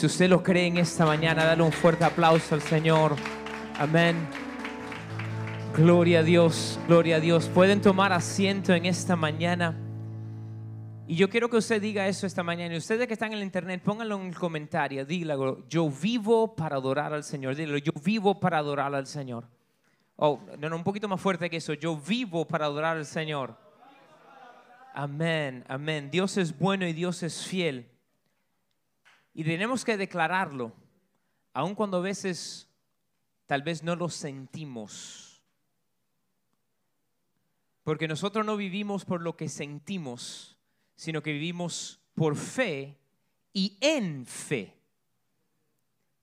Si usted lo cree en esta mañana, dale un fuerte aplauso al Señor. Amén. Gloria a Dios, gloria a Dios. Pueden tomar asiento en esta mañana. Y yo quiero que usted diga eso esta mañana. Y ustedes que están en el internet, pónganlo en el comentario. Dígalo, yo vivo para adorar al Señor. Dígalo, yo vivo para adorar al Señor. Oh, no, no, un poquito más fuerte que eso. Yo vivo para adorar al Señor. Amén, amén. Dios es bueno y Dios es fiel. Y tenemos que declararlo, aun cuando a veces tal vez no lo sentimos. Porque nosotros no vivimos por lo que sentimos, sino que vivimos por fe y en fe.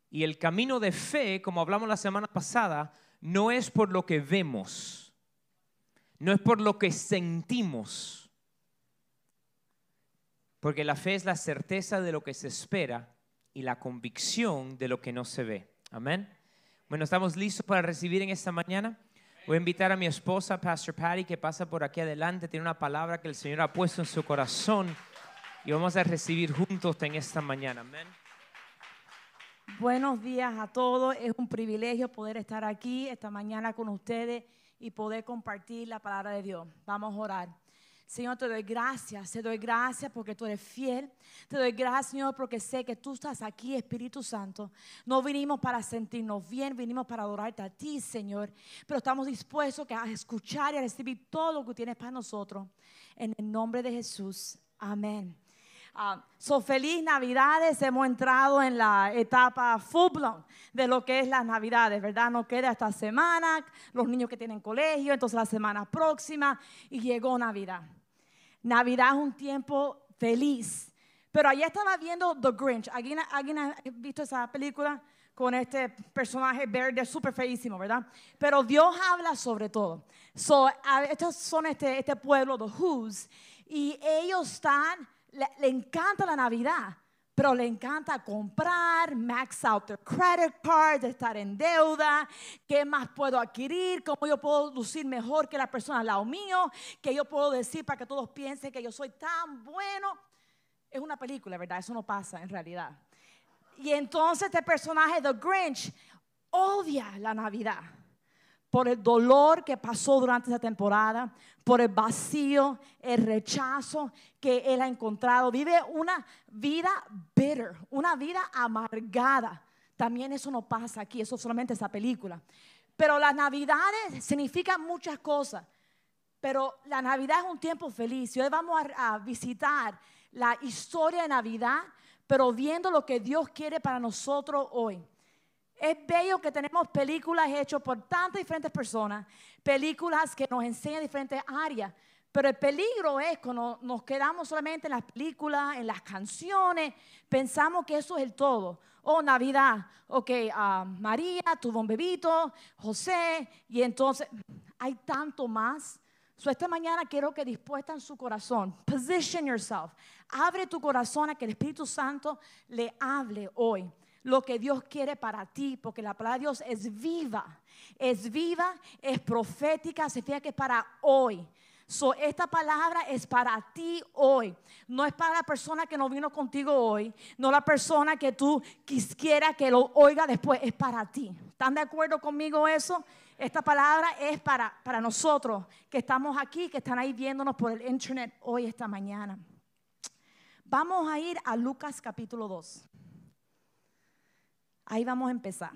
Y el camino de fe, como hablamos la semana pasada, no es por lo que vemos, no es por lo que sentimos porque la fe es la certeza de lo que se espera y la convicción de lo que no se ve. Amén. Bueno, estamos listos para recibir en esta mañana. Voy a invitar a mi esposa, Pastor Patty, que pasa por aquí adelante. Tiene una palabra que el Señor ha puesto en su corazón y vamos a recibir juntos en esta mañana. Amén. Buenos días a todos. Es un privilegio poder estar aquí esta mañana con ustedes y poder compartir la palabra de Dios. Vamos a orar. Señor, te doy gracias, te doy gracias porque tú eres fiel. Te doy gracias, Señor, porque sé que tú estás aquí, Espíritu Santo. No vinimos para sentirnos bien, vinimos para adorarte a ti, Señor. Pero estamos dispuestos a escuchar y a recibir todo lo que tienes para nosotros. En el nombre de Jesús. Amén. Uh, so, feliz Navidades. Hemos entrado en la etapa full de lo que es las Navidades, ¿verdad? No queda esta semana, los niños que tienen colegio, entonces la semana próxima y llegó Navidad. Navidad es un tiempo feliz. Pero ayer estaba viendo The Grinch. ¿Alguien, ha visto esa película? Con este personaje verde súper feísimo, ¿verdad? Pero Dios habla sobre todo. So, estos son este, este pueblo, The Who's, y ellos están, le encanta la Navidad pero le encanta comprar, max out their credit card, estar en deuda, qué más puedo adquirir, cómo yo puedo lucir mejor que la persona al lado mío, que yo puedo decir para que todos piensen que yo soy tan bueno. Es una película, ¿verdad? Eso no pasa en realidad. Y entonces este personaje, The Grinch, odia la Navidad por el dolor que pasó durante esa temporada, por el vacío, el rechazo que él ha encontrado. Vive una vida bitter, una vida amargada. También eso no pasa aquí, eso solamente esa película. Pero las navidades significan muchas cosas. Pero la Navidad es un tiempo feliz. Y hoy vamos a, a visitar la historia de Navidad, pero viendo lo que Dios quiere para nosotros hoy. Es bello que tenemos películas hechas por tantas diferentes personas, películas que nos enseñan diferentes áreas, pero el peligro es cuando nos quedamos solamente en las películas, en las canciones, pensamos que eso es el todo. Oh, Navidad, ok, uh, María tuvo un bebito, José, y entonces hay tanto más. So, esta mañana quiero que dispuestan su corazón. Position yourself. Abre tu corazón a que el Espíritu Santo le hable hoy lo que Dios quiere para ti, porque la palabra de Dios es viva, es viva, es profética, se fija que es para hoy. So, esta palabra es para ti hoy. No es para la persona que no vino contigo hoy. No la persona que tú quisiera que lo oiga después. Es para ti. ¿Están de acuerdo conmigo eso? Esta palabra es para, para nosotros que estamos aquí, que están ahí viéndonos por el internet hoy, esta mañana. Vamos a ir a Lucas capítulo 2. Ahí vamos a empezar.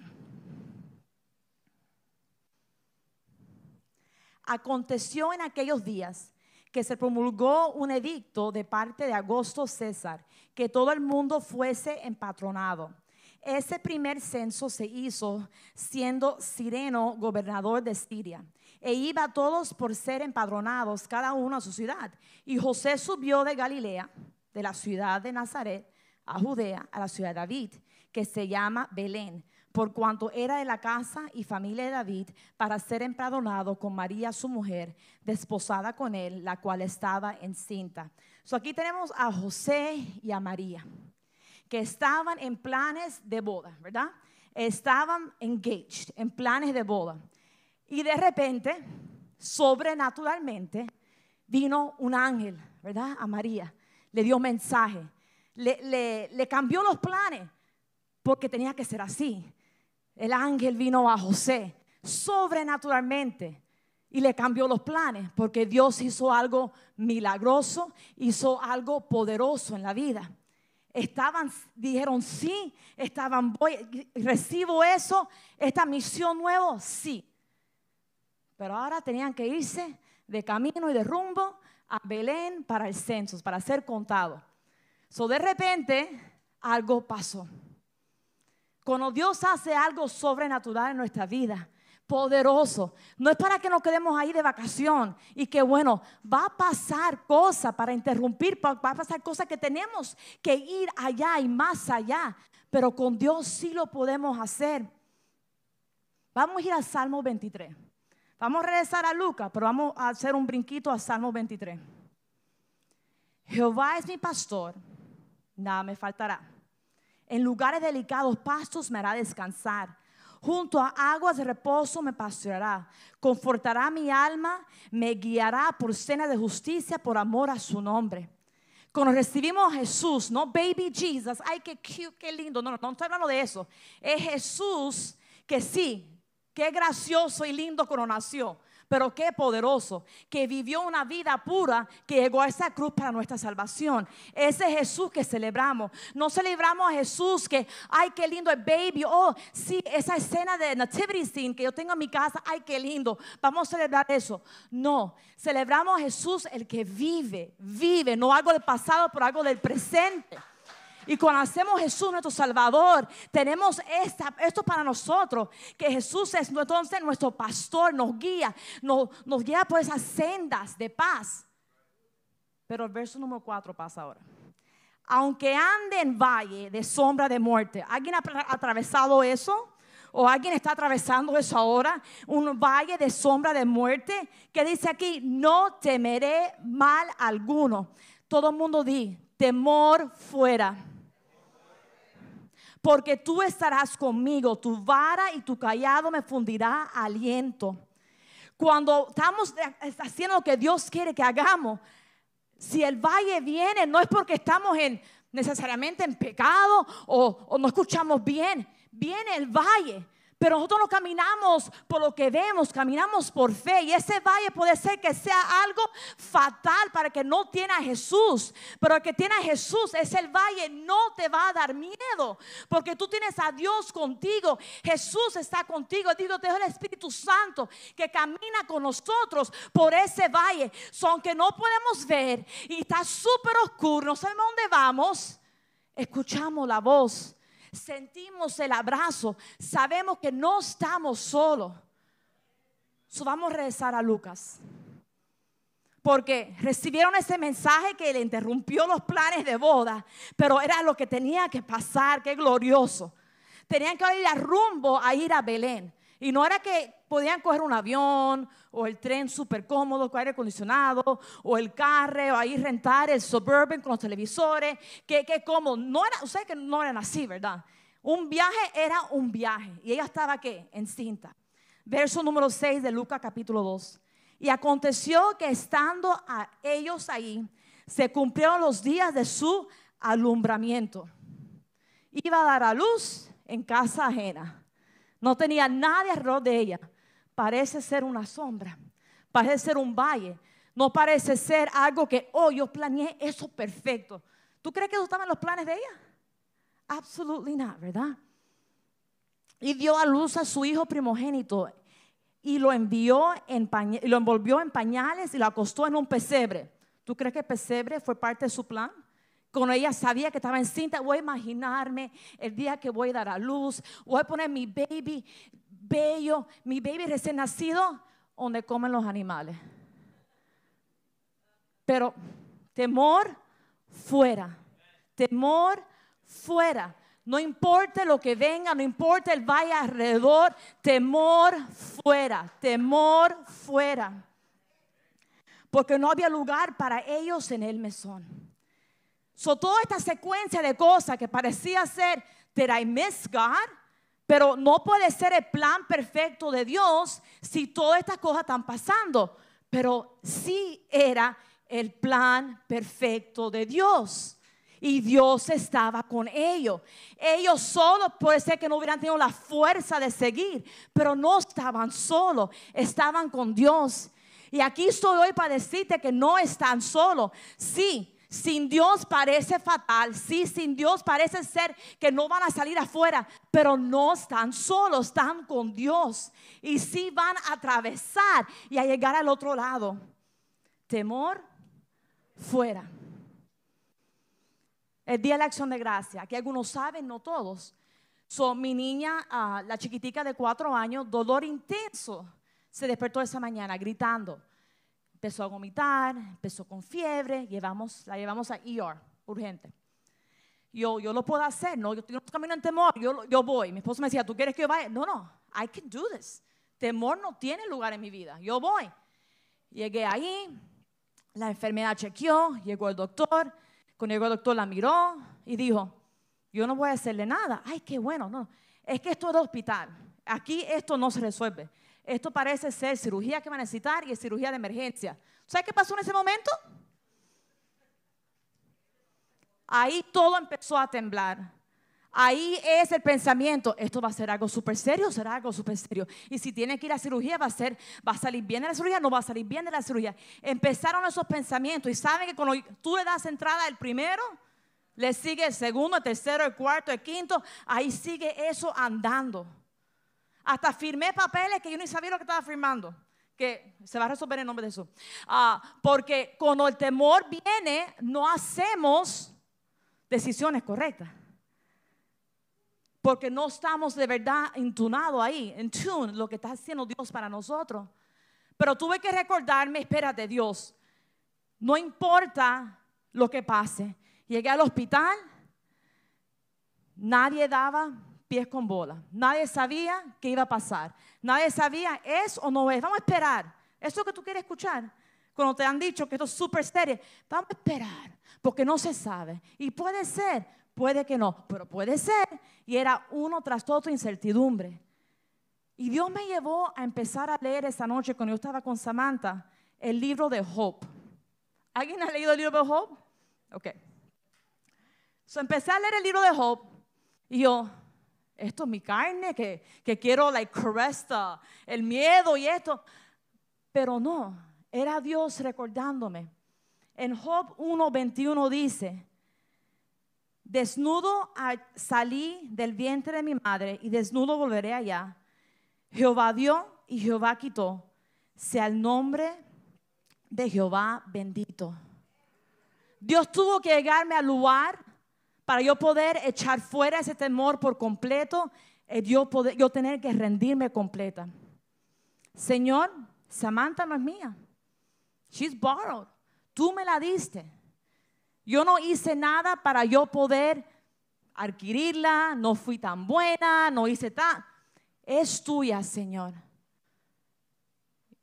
Aconteció en aquellos días que se promulgó un edicto de parte de Augusto César, que todo el mundo fuese empatronado. Ese primer censo se hizo siendo Sireno gobernador de Siria, e iba todos por ser empadronados, cada uno a su ciudad. Y José subió de Galilea, de la ciudad de Nazaret, a Judea, a la ciudad de David que se llama Belén, por cuanto era de la casa y familia de David, para ser empadronado con María su mujer, desposada con él, la cual estaba encinta. So aquí tenemos a José y a María, que estaban en planes de boda, ¿verdad? Estaban engaged, en planes de boda. Y de repente, sobrenaturalmente, vino un ángel, ¿verdad? A María. Le dio mensaje. Le, le cambió los planes porque tenía que ser así. El ángel vino a José sobrenaturalmente y le cambió los planes porque Dios hizo algo milagroso, hizo algo poderoso en la vida. Estaban, dijeron sí, estaban, voy, recibo eso, esta misión nueva, sí. Pero ahora tenían que irse de camino y de rumbo a Belén para el censo, para ser contado. So de repente algo pasó. Cuando Dios hace algo sobrenatural en nuestra vida, poderoso, no es para que nos quedemos ahí de vacación y que bueno, va a pasar cosas para interrumpir, va a pasar cosas que tenemos que ir allá y más allá, pero con Dios sí lo podemos hacer. Vamos a ir al Salmo 23. Vamos a regresar a Lucas, pero vamos a hacer un brinquito al Salmo 23. Jehová es mi pastor, nada me faltará. En lugares delicados pastos me hará descansar. Junto a aguas de reposo me pastoreará. Confortará mi alma, me guiará por cena de justicia por amor a su nombre. Cuando recibimos a Jesús, no baby Jesus, ay, qué cute, qué lindo. No, no, no estoy hablando de eso. Es Jesús que sí, qué gracioso y lindo cuando nació pero qué poderoso, que vivió una vida pura, que llegó a esa cruz para nuestra salvación. Ese Jesús que celebramos. No celebramos a Jesús que, ay, qué lindo el baby. Oh, sí, esa escena de Nativity Scene que yo tengo en mi casa, ay, qué lindo. Vamos a celebrar eso. No, celebramos a Jesús el que vive, vive, no algo del pasado, pero algo del presente. Y cuando hacemos Jesús nuestro Salvador, tenemos esta, esto para nosotros, que Jesús es entonces nuestro pastor, nos guía, nos, nos guía por esas sendas de paz. Pero el verso número 4 pasa ahora. Aunque ande en valle de sombra de muerte, ¿alguien ha atravesado eso? ¿O alguien está atravesando eso ahora? Un valle de sombra de muerte que dice aquí, no temeré mal alguno. Todo el mundo di, temor fuera porque tú estarás conmigo, tu vara y tu callado me fundirá aliento. Cuando estamos haciendo lo que Dios quiere que hagamos, si el valle viene, no es porque estamos en, necesariamente en pecado o no escuchamos bien, viene el valle pero nosotros no caminamos por lo que vemos, caminamos por fe. Y ese valle puede ser que sea algo fatal para que no tiene a Jesús. Pero el que tiene a Jesús, es el valle no te va a dar miedo. Porque tú tienes a Dios contigo. Jesús está contigo. Digo, te el Espíritu Santo que camina con nosotros por ese valle. Son que no podemos ver y está súper oscuro, no sabemos dónde vamos. Escuchamos la voz sentimos el abrazo, sabemos que no estamos solos. vamos a regresar a Lucas. Porque recibieron ese mensaje que le interrumpió los planes de boda, pero era lo que tenía que pasar, qué glorioso. Tenían que ir a rumbo a ir a Belén. Y no era que podían coger un avión o el tren súper cómodo con aire acondicionado o el carro o ahí rentar el suburban con los televisores. Que, que como, no era, ustedes que no eran así, ¿verdad? Un viaje era un viaje. Y ella estaba ¿qué? Encinta. Verso número 6 de Lucas capítulo 2. Y aconteció que estando a ellos ahí, se cumplieron los días de su alumbramiento. Iba a dar a luz en casa ajena no tenía nadie alrededor de ella. Parece ser una sombra, parece ser un valle, no parece ser algo que, oh, yo planeé eso perfecto. ¿Tú crees que eso estaba en los planes de ella? Absolutely not, ¿verdad? Y dio a luz a su hijo primogénito y lo envió en lo envolvió en pañales y lo acostó en un pesebre. ¿Tú crees que el pesebre fue parte de su plan? Cuando ella sabía que estaba encinta, voy a imaginarme el día que voy a dar a luz, voy a poner mi baby bello, mi baby recién nacido, donde comen los animales. Pero temor fuera, temor fuera. No importa lo que venga, no importa el valle alrededor, temor fuera, temor fuera. Porque no había lugar para ellos en el mesón. So, toda esta secuencia de cosas que parecía ser, did I miss God? Pero no puede ser el plan perfecto de Dios si todas estas cosas están pasando. Pero sí era el plan perfecto de Dios. y Dios estaba con ellos. Ellos solos puede ser que no hubieran tenido la fuerza de seguir, pero no estaban solos, estaban con Dios. Y aquí estoy hoy para decirte que no están solos. Sí, sin Dios parece fatal, sí, sin Dios parece ser que no van a salir afuera, pero no están solos, están con Dios. Y sí van a atravesar y a llegar al otro lado. Temor fuera. El día de la acción de gracia, que algunos saben, no todos. Son mi niña, ah, la chiquitica de cuatro años, dolor intenso, se despertó esa mañana gritando. Empezó a vomitar, empezó con fiebre, llevamos, la llevamos a ER, urgente. Yo, yo lo puedo hacer, no, yo, no camino en temor, yo, yo voy. Mi esposo me decía, ¿tú quieres que yo vaya? No, no, I can do this. Temor no tiene lugar en mi vida, yo voy. Llegué ahí, la enfermedad chequeó, llegó el doctor, cuando llegó el doctor la miró y dijo, yo no voy a hacerle nada. Ay, qué bueno, no. Es que esto es de hospital. Aquí esto no se resuelve. Esto parece ser cirugía que va a necesitar y es cirugía de emergencia. ¿Sabes qué pasó en ese momento? Ahí todo empezó a temblar. Ahí es el pensamiento, esto va a ser algo súper serio, será algo súper serio. Y si tiene que ir a cirugía, va a, ser, va a salir bien de la cirugía, no va a salir bien de la cirugía. Empezaron esos pensamientos y saben que cuando tú le das entrada al primero, le sigue el segundo, el tercero, el cuarto, el quinto, ahí sigue eso andando. Hasta firmé papeles que yo ni sabía lo que estaba firmando que se va a resolver en nombre de Jesús. Ah, porque cuando el temor viene, no hacemos decisiones correctas porque no estamos de verdad entunados ahí, en tune, lo que está haciendo Dios para nosotros. Pero tuve que recordarme, espérate Dios, no importa lo que pase. Llegué al hospital, nadie daba pies con bola, nadie sabía qué iba a pasar, nadie sabía es o no es, vamos a esperar. Eso que tú quieres escuchar. Cuando te han dicho que esto es súper serio, vamos a esperar, porque no se sabe. Y puede ser, puede que no, pero puede ser. Y era uno tras otro incertidumbre. Y Dios me llevó a empezar a leer esa noche cuando yo estaba con Samantha el libro de Hope. ¿Alguien ha leído el libro de Hope? Ok. So empecé a leer el libro de Hope y yo, esto es mi carne, que, que quiero, like, caress el miedo y esto. Pero no, era Dios recordándome. En Job 1.21 dice, Desnudo salí del vientre de mi madre y desnudo volveré allá. Jehová dio y Jehová quitó. Sea el nombre de Jehová bendito. Dios tuvo que llegarme al lugar para yo poder echar fuera ese temor por completo y yo, poder, tener que rendirme completa. Señor, Samantha no es mía. She's borrowed. Tú me la diste. Yo no hice nada para yo poder adquirirla, no fui tan buena, no hice tan... Es tuya, Señor.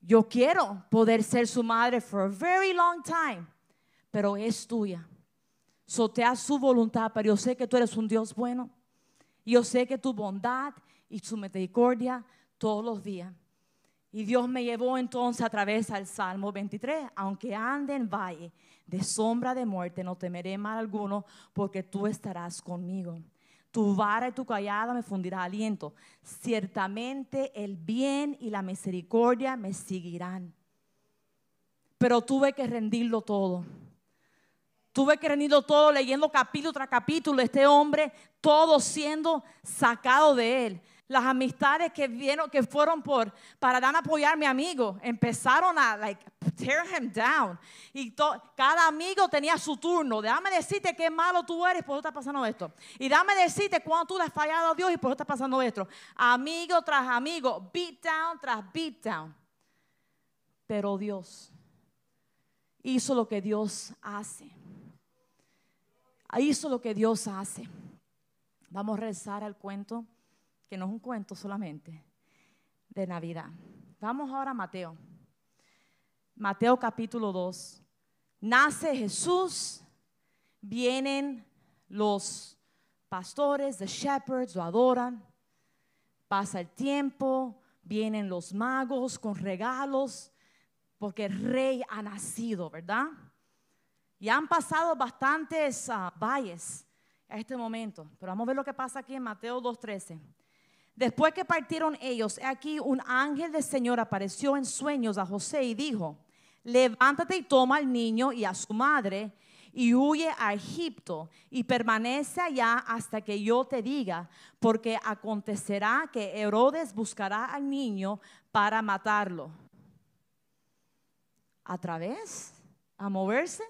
Yo quiero poder ser su madre for a very long time, pero es tuya. Sotea su voluntad, pero yo sé que tú eres un Dios bueno. Y yo sé que tu bondad y su misericordia todos los días. Y Dios me llevó entonces a través del Salmo 23, aunque ande en valle de sombra de muerte, no temeré mal alguno, porque tú estarás conmigo. Tu vara y tu callada me fundirá aliento. Ciertamente el bien y la misericordia me seguirán. Pero tuve que rendirlo todo. Tuve que todo leyendo capítulo tras capítulo. Este hombre, todo siendo sacado de él las amistades que vieron, que fueron por, para dar apoyar a mi amigo, empezaron a like, tear him down. Y cada amigo tenía su turno. Déjame decirte qué malo tú eres, por eso está pasando esto. Y dame decirte cuando tú le has fallado a Dios y por eso está pasando esto. Amigo tras amigo, beat down tras beat down. Pero Dios hizo lo que Dios hace. Hizo lo que Dios hace. Vamos a rezar al cuento que no es un cuento solamente de Navidad. Vamos ahora a Mateo. Mateo capítulo 2. Nace Jesús, vienen los pastores, the shepherds, lo adoran. Pasa el tiempo, vienen los magos con regalos, porque el rey ha nacido, ¿verdad? Y han pasado bastantes ah, valles a este momento. Pero vamos a ver lo que pasa aquí en Mateo 2.13. Después que partieron ellos, aquí un ángel del Señor apareció en sueños a José y dijo, levántate y toma al niño y a su madre y huye a Egipto y permanece allá hasta que yo te diga, porque acontecerá que Herodes buscará al niño para matarlo. ¿A través? ¿A moverse?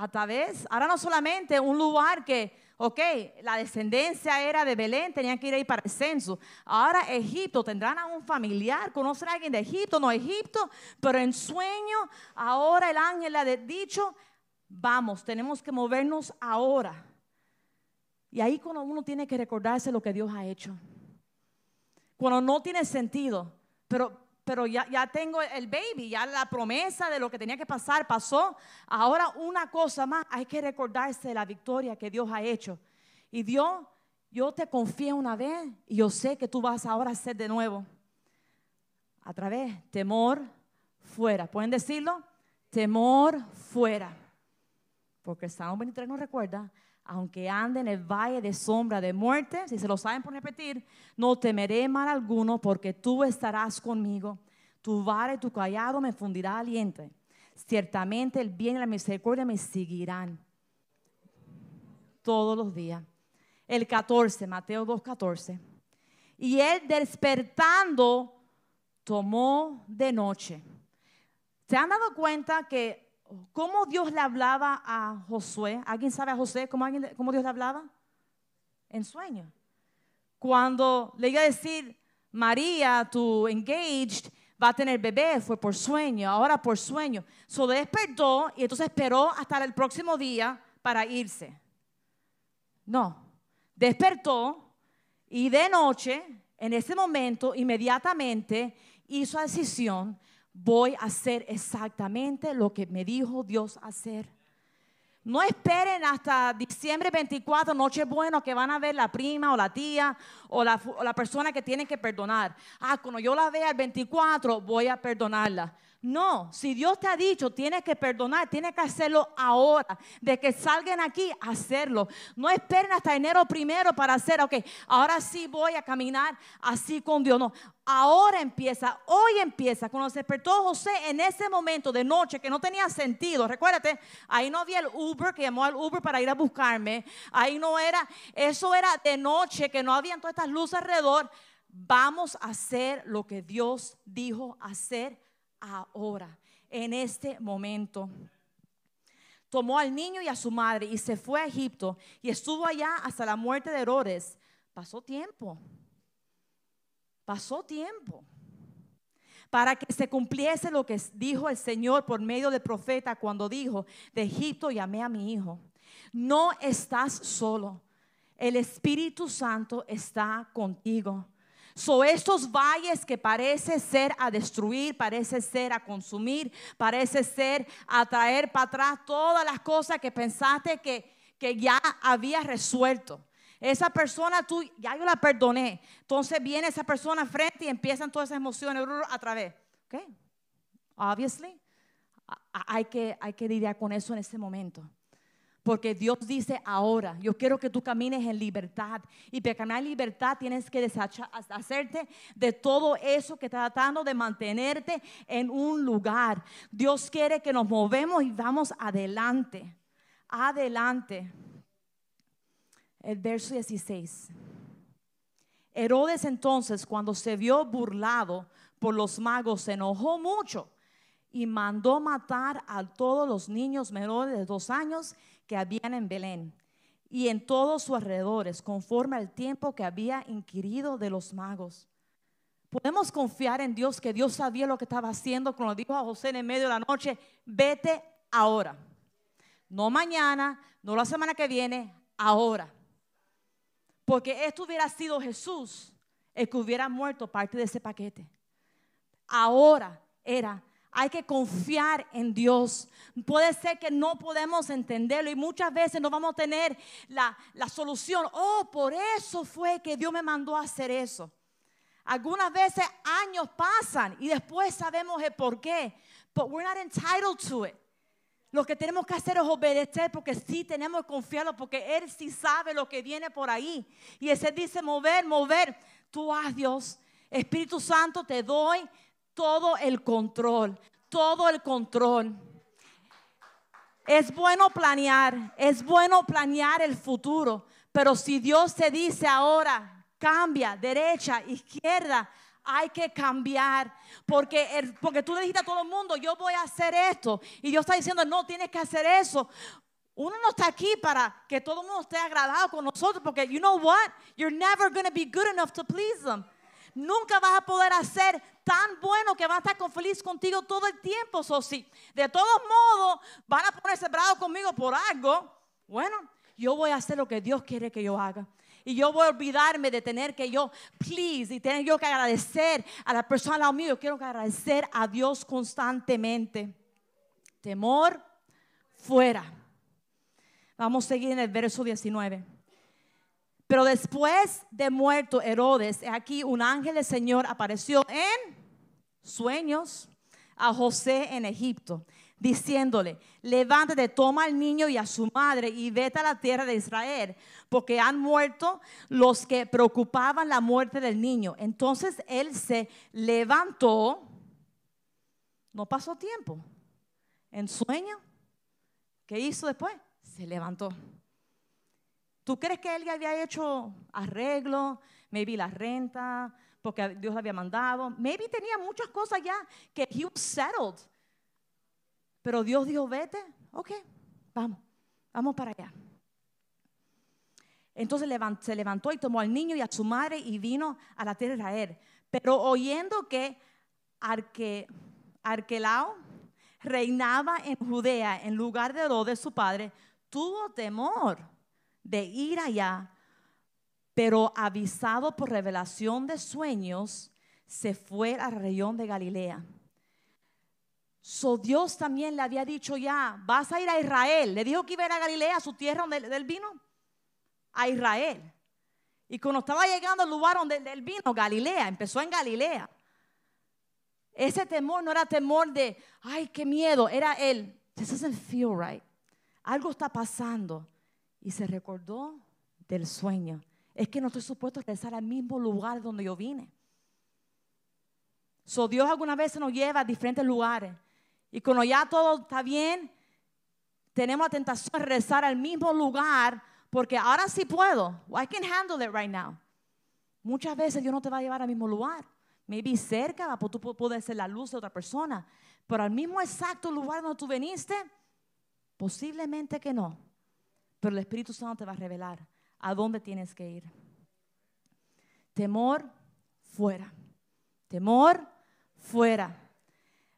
¿A través? Ahora no solamente un lugar que Ok, la descendencia era de Belén, tenían que ir ahí para el censo. Ahora Egipto, tendrán a un familiar, conocer a alguien de Egipto, no Egipto, pero en sueño, ahora el ángel le ha dicho, vamos, tenemos que movernos ahora. Y ahí cuando uno tiene que recordarse lo que Dios ha hecho. Cuando no tiene sentido, pero pero ya, ya, tengo el baby, ya la promesa de lo que tenía que pasar pasó. Ahora una cosa más, hay que recordarse de la victoria que Dios ha hecho. Y Dios, yo te confío una vez y yo sé que tú vas ahora a hacer de nuevo. A través, temor fuera. ¿Pueden decirlo? Temor fuera. Porque el Salmo 23 nos recuerda, aunque ande en el valle de sombra de muerte, si se lo saben por repetir, no temeré mal alguno porque tú estarás conmigo. Tu vara y tu callado me fundirá aliento. Ciertamente el bien y la misericordia me seguirán todos los días. El 14, Mateo 2, 14. Y él despertando tomó de noche. ¿Se han dado cuenta que ¿Cómo Dios le hablaba a Josué? ¿Alguien sabe a José cómo, Dios le hablaba? En sueño. Cuando le iba a decir, María, tu engaged, va a tener bebé, fue por sueño, ahora por sueño. So despertó y entonces esperó hasta el próximo día para irse. No, despertó y de noche, en ese momento, inmediatamente hizo la decisión voy a hacer exactamente lo que me dijo Dios hacer. No esperen hasta diciembre 24, noche bueno, que van a ver la prima o la tía o la, o la persona que tienen que perdonar. Ah, cuando yo la vea el 24, voy a perdonarla. No, si Dios te ha dicho, tienes que perdonar, tienes que hacerlo ahora. De que salgan aquí, hacerlo. No esperen hasta enero primero para hacer, ok, ahora sí voy a caminar así con Dios. No, ahora empieza, hoy empieza. Cuando se despertó José en ese momento de noche que no tenía sentido, recuérdate, ahí no había el Uber que llamó al Uber para ir a buscarme. Ahí no era, eso era de noche que no habían todas estas luces alrededor. Vamos a hacer lo que Dios dijo hacer ahora, en este momento. Tomó al niño y a su madre y se fue a Egipto y estuvo allá hasta la muerte de Herodes. Pasó tiempo. Pasó tiempo para que se cumpliese lo que dijo el Señor por medio del profeta cuando dijo, de Egipto llamé a mi hijo. No estás solo, el Espíritu Santo está contigo. So estos valles que parece ser a destruir, parece ser a consumir, parece ser a traer para atrás todas las cosas que pensaste que, que ya había resuelto. Esa persona tú, ya yo la perdoné. Entonces viene esa persona frente y empiezan todas esas emociones a través. ¿Ok? Obviously, hay que, hay que lidiar con eso en ese momento. Porque Dios dice ahora, yo quiero que tú camines en libertad. Y para caminar en libertad tienes que deshacerte de todo eso que está tratando de mantenerte en un lugar. Dios quiere que nos movemos y vamos adelante. Adelante. El verso 16. Herodes entonces, cuando se vio burlado por los magos, se enojó mucho y mandó matar a todos los niños menores de dos años que habían en Belén y en todos sus alrededores, conforme al tiempo que había inquirido de los magos. Podemos confiar en Dios que Dios sabía lo que estaba haciendo cuando dijo a José en el medio de la noche, vete ahora. No mañana, no la semana que viene, ahora. Porque esto hubiera sido Jesús el que hubiera muerto parte de ese paquete. Ahora era hay que confiar en Dios. Puede ser que no podemos entenderlo y muchas veces no vamos a tener la, solución. Oh, por eso fue que Dios me mandó a hacer eso. Algunas veces años pasan y después sabemos el por qué. But we're not entitled to it. Lo que tenemos que hacer es obedecer porque sí tenemos que confiarlo, porque Él sí sabe lo que viene por ahí. Y ese dice mover, mover. Tú haz Dios. Espíritu Santo, te doy todo el control, todo el control. Es bueno planear, es bueno planear el futuro, pero si Dios te dice ahora, cambia, derecha, izquierda, hay que cambiar. Porque, porque tú le dijiste a todo el mundo, yo voy a hacer esto. Y Dios está diciendo, no, tienes que hacer eso. Uno no está aquí para que todo el mundo esté agradado con nosotros. Porque, you know what? You're never going to be good enough to please them. Nunca vas a poder hacer tan bueno que van a estar feliz contigo todo el tiempo. So, si de todos modos van a ponerse bravos conmigo por algo, bueno, yo voy a hacer lo que Dios quiere que yo haga. Y yo voy a olvidarme de tener que yo, please, y tener yo que agradecer a la persona al lado mío. Yo quiero agradecer a Dios constantemente. Temor fuera. Vamos a seguir en el verso 19. Pero después de muerto Herodes, aquí un ángel del Señor apareció en sueños a José en Egipto diciéndole, levántate, toma al niño y a su madre y vete a la tierra de Israel, porque han muerto los que preocupaban la muerte del niño. Entonces él se levantó, no pasó tiempo, en sueño, ¿qué hizo después? Se levantó. ¿Tú crees que él ya había hecho arreglo, maybe la renta, porque Dios había mandado? Maybe tenía muchas cosas ya que he settled. Pero Dios dijo, vete, ok, vamos, vamos para allá. Entonces se levantó y tomó al niño y a su madre y vino a la tierra de Israel. Pero oyendo que Arque, Arquelao reinaba en Judea en lugar de de su padre, tuvo temor de ir allá, pero avisado por revelación de sueños, se fue a la región de Galilea. So Dios también le había dicho ya, vas a ir a Israel. Le dijo que iba a ir a Galilea, a su tierra donde él vino, a Israel. Y cuando estaba llegando al lugar donde él vino, Galilea, empezó en Galilea. Ese temor no era temor de, ay, qué miedo, era él, this doesn't feel right. Algo está pasando. Y se recordó del sueño. Es que no estoy supuesto a regresar al mismo lugar donde yo vine. So Dios alguna vez nos lleva a diferentes lugares. Y cuando ya todo está bien, tenemos la tentación de regresar al mismo lugar porque ahora sí puedo. I can handle it right now. Muchas veces Dios no te va a llevar al mismo lugar. Maybe cerca, pues tú puedes ser la luz de otra persona. Pero al mismo exacto lugar donde tú viniste, posiblemente que no. Pero el Espíritu Santo te va a revelar a dónde tienes que ir. Temor fuera. Temor fuera.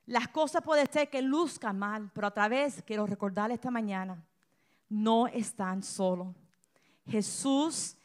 Las cosas pueden ser que luzcan mal, pero otra vez quiero recordarle esta mañana, no están solos. Jesús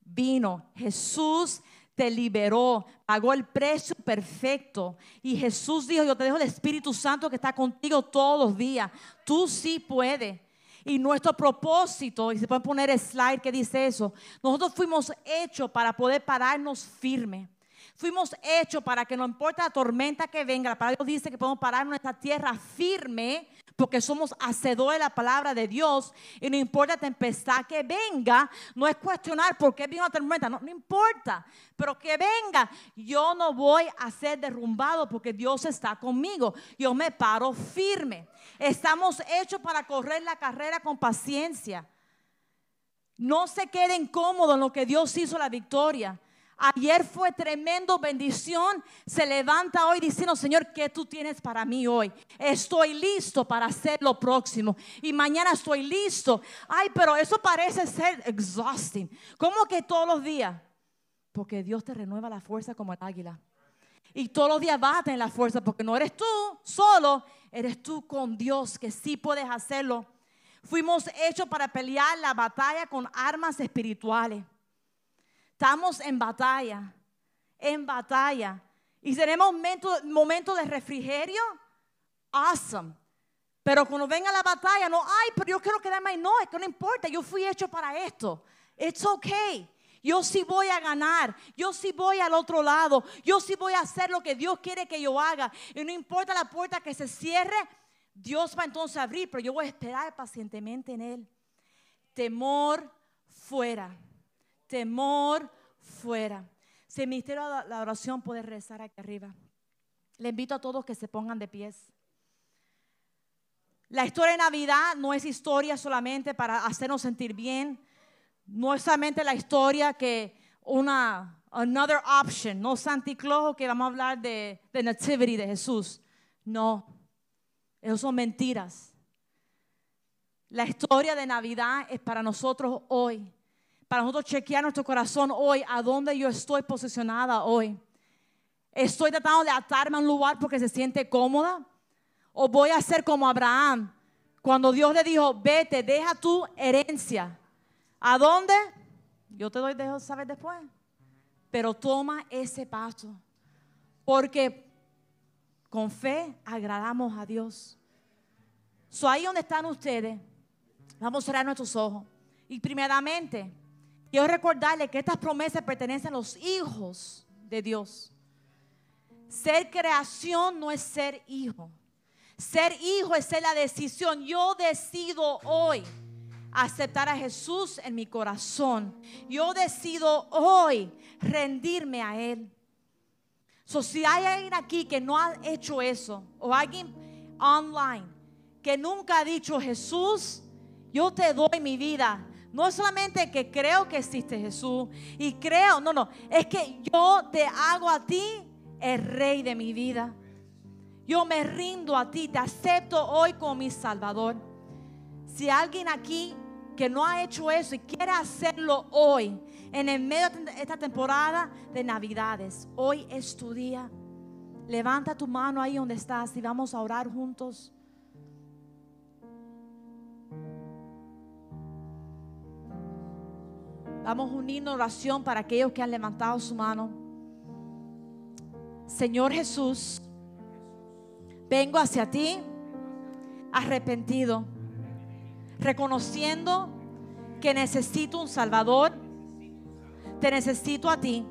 vino, Jesús te liberó, pagó el precio perfecto. Y Jesús dijo, yo te dejo el Espíritu Santo que está contigo todos los días. Tú sí puedes. Y nuestro propósito, y se puede poner slide que dice eso, nosotros fuimos hechos para poder pararnos firme. Fuimos hechos para que no importa la tormenta que venga, la palabra Dios dice que podemos parar en nuestra tierra firme porque somos hacedores de la palabra de Dios y no importa la tempestad que venga, no es cuestionar por qué vino la tormenta, no, no importa, pero que venga, yo no voy a ser derrumbado porque Dios está conmigo, yo me paro firme. Estamos hechos para correr la carrera con paciencia. No se queden cómodos en lo que Dios hizo la victoria. Ayer fue tremendo bendición. Se levanta hoy diciendo, Señor, ¿qué tú tienes para mí hoy? Estoy listo para hacer lo próximo. Y mañana estoy listo. Ay, pero eso parece ser exhausting. ¿Cómo que todos los días? Porque Dios te renueva la fuerza como el águila. Y todos los días vas a la fuerza porque no eres tú solo, eres tú con Dios que sí puedes hacerlo. Fuimos hechos para pelear la batalla con armas espirituales. Estamos en batalla, en batalla. Y tenemos momentos momento de refrigerio, awesome. Pero cuando venga la batalla, no, ay, pero yo quiero quedarme ahí. No, es que no importa, yo fui hecho para esto. It's okay. Yo sí voy a ganar. Yo sí voy al otro lado. Yo sí voy a hacer lo que Dios quiere que yo haga. Y no importa la puerta que se cierre, Dios va entonces a abrir, pero yo voy a esperar pacientemente en Él. Temor fuera. Temor fuera. Si el ministerio de la oración puede rezar aquí arriba. Le invito a todos que se pongan de pies. La historia de Navidad no es historia solamente para hacernos sentir bien. No es solamente la historia que una another option, no Santa Claus que vamos a hablar de, de Nativity de Jesús. No, eso son mentiras. La historia de Navidad es para nosotros hoy, para nosotros chequear nuestro corazón hoy, a dónde yo estoy posicionada hoy. Estoy tratando de atarme a un lugar porque se siente cómoda. O voy a ser como Abraham, cuando Dios le dijo, vete, deja tu herencia. ¿A dónde? Yo te doy, dejo saber después. Pero toma ese paso. Porque con fe agradamos a Dios. So ahí donde están ustedes, vamos a cerrar nuestros ojos. Y primeramente, quiero recordarles que estas promesas pertenecen a los hijos de Dios. Ser creación no es ser hijo. Ser hijo es ser la decisión. Yo decido hoy aceptar a Jesús en mi corazón. Yo decido hoy rendirme a Él. So, si hay alguien aquí que no ha hecho eso, o alguien online que nunca ha dicho Jesús, yo te doy mi vida. No solamente que creo que existe Jesús y creo, no, no, es que yo te hago a ti el rey de mi vida. Yo me rindo a ti, te acepto hoy como mi Salvador. Si alguien aquí que no ha hecho eso y quiere hacerlo hoy, en el medio de esta temporada de Navidades, hoy es tu día. Levanta tu mano ahí donde estás y vamos a orar juntos. Vamos unir oración para aquellos que han levantado su mano. Señor Jesús, vengo hacia ti arrepentido, reconociendo que necesito un Salvador, te necesito a ti.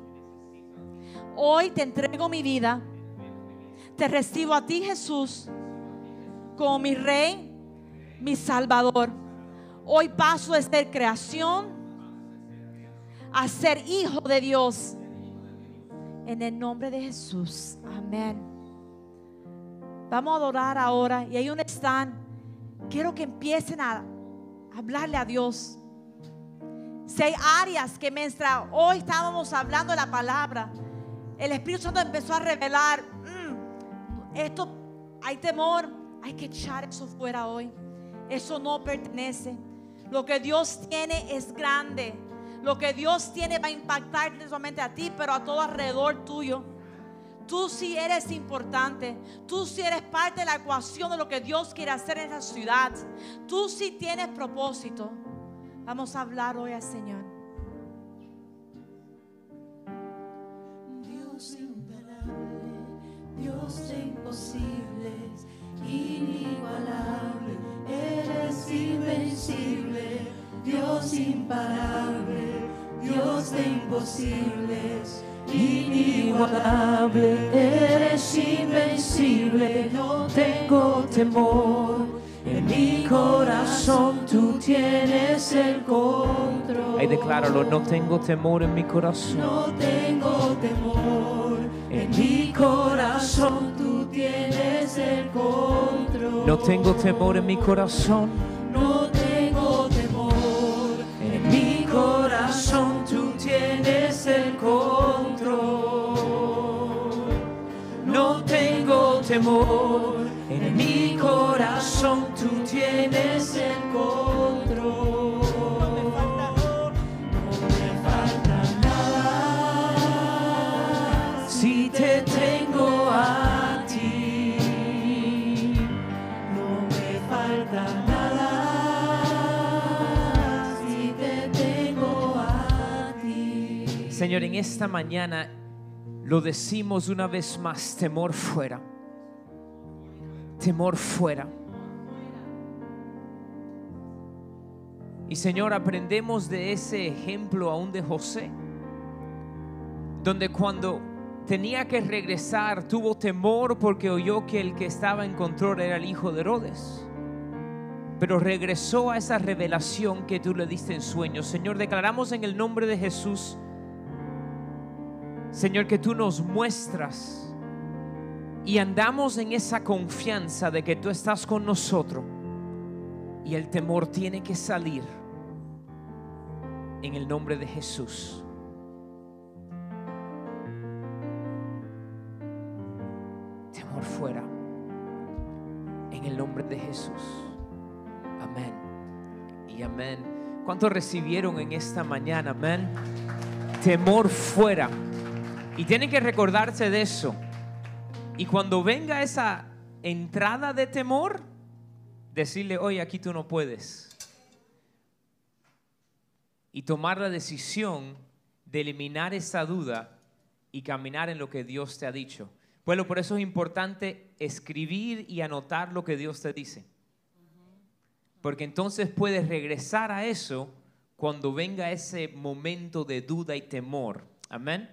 Hoy te entrego mi vida, te recibo a ti Jesús como mi Rey, mi Salvador. Hoy paso de ser creación a ser hijo de Dios en el nombre de Jesús. Amén. Vamos a adorar ahora. Y ahí donde están, quiero que empiecen a hablarle a Dios. Si hay áreas que mientras hoy estábamos hablando de la palabra, el Espíritu Santo empezó a revelar, mm, esto hay temor, hay que echar eso fuera hoy. Eso no pertenece. Lo que Dios tiene es grande. Lo que Dios tiene va a impactar no solamente a ti, pero a todo alrededor tuyo. Tú sí eres importante. Tú sí eres parte de la ecuación de lo que Dios quiere hacer en esta ciudad. Tú sí tienes propósito. Vamos a hablar hoy al Señor. Dios imparable, Dios de inigualable, eres invencible, Dios imparable, Dios de imposibles, inigualable, eres invencible, no tengo temor. En mi corazón tú tienes el control. Ahí decláralo, no tengo temor en mi corazón. No tengo temor, en mi corazón tú tienes el control. No tengo temor en mi corazón. Temor, en mi corazón tú tienes el control. No me falta nada si te tengo a ti. No me falta nada si te tengo a ti. Señor, en esta mañana lo decimos una vez más, temor fuera. Temor fuera. Y Señor, aprendemos de ese ejemplo aún de José, donde cuando tenía que regresar, tuvo temor porque oyó que el que estaba en control era el hijo de Herodes. Pero regresó a esa revelación que tú le diste en sueños. Señor, declaramos en el nombre de Jesús, Señor, que tú nos muestras y andamos en esa confianza de que tú estás con nosotros y el temor tiene que salir en el nombre de Jesús. Temor fuera en el nombre de Jesús. Amén. Y amén. ¿Cuántos recibieron en esta mañana? Amén. Temor fuera. Y tienen que recordarse de eso. Y cuando venga esa entrada de temor, decirle, oye, aquí tú no puedes. Y tomar la decisión de eliminar esa duda y caminar en lo que Dios te ha dicho. Bueno, por eso es importante escribir y anotar lo que Dios te dice. Porque entonces puedes regresar a eso cuando venga ese momento de duda y temor. Amén.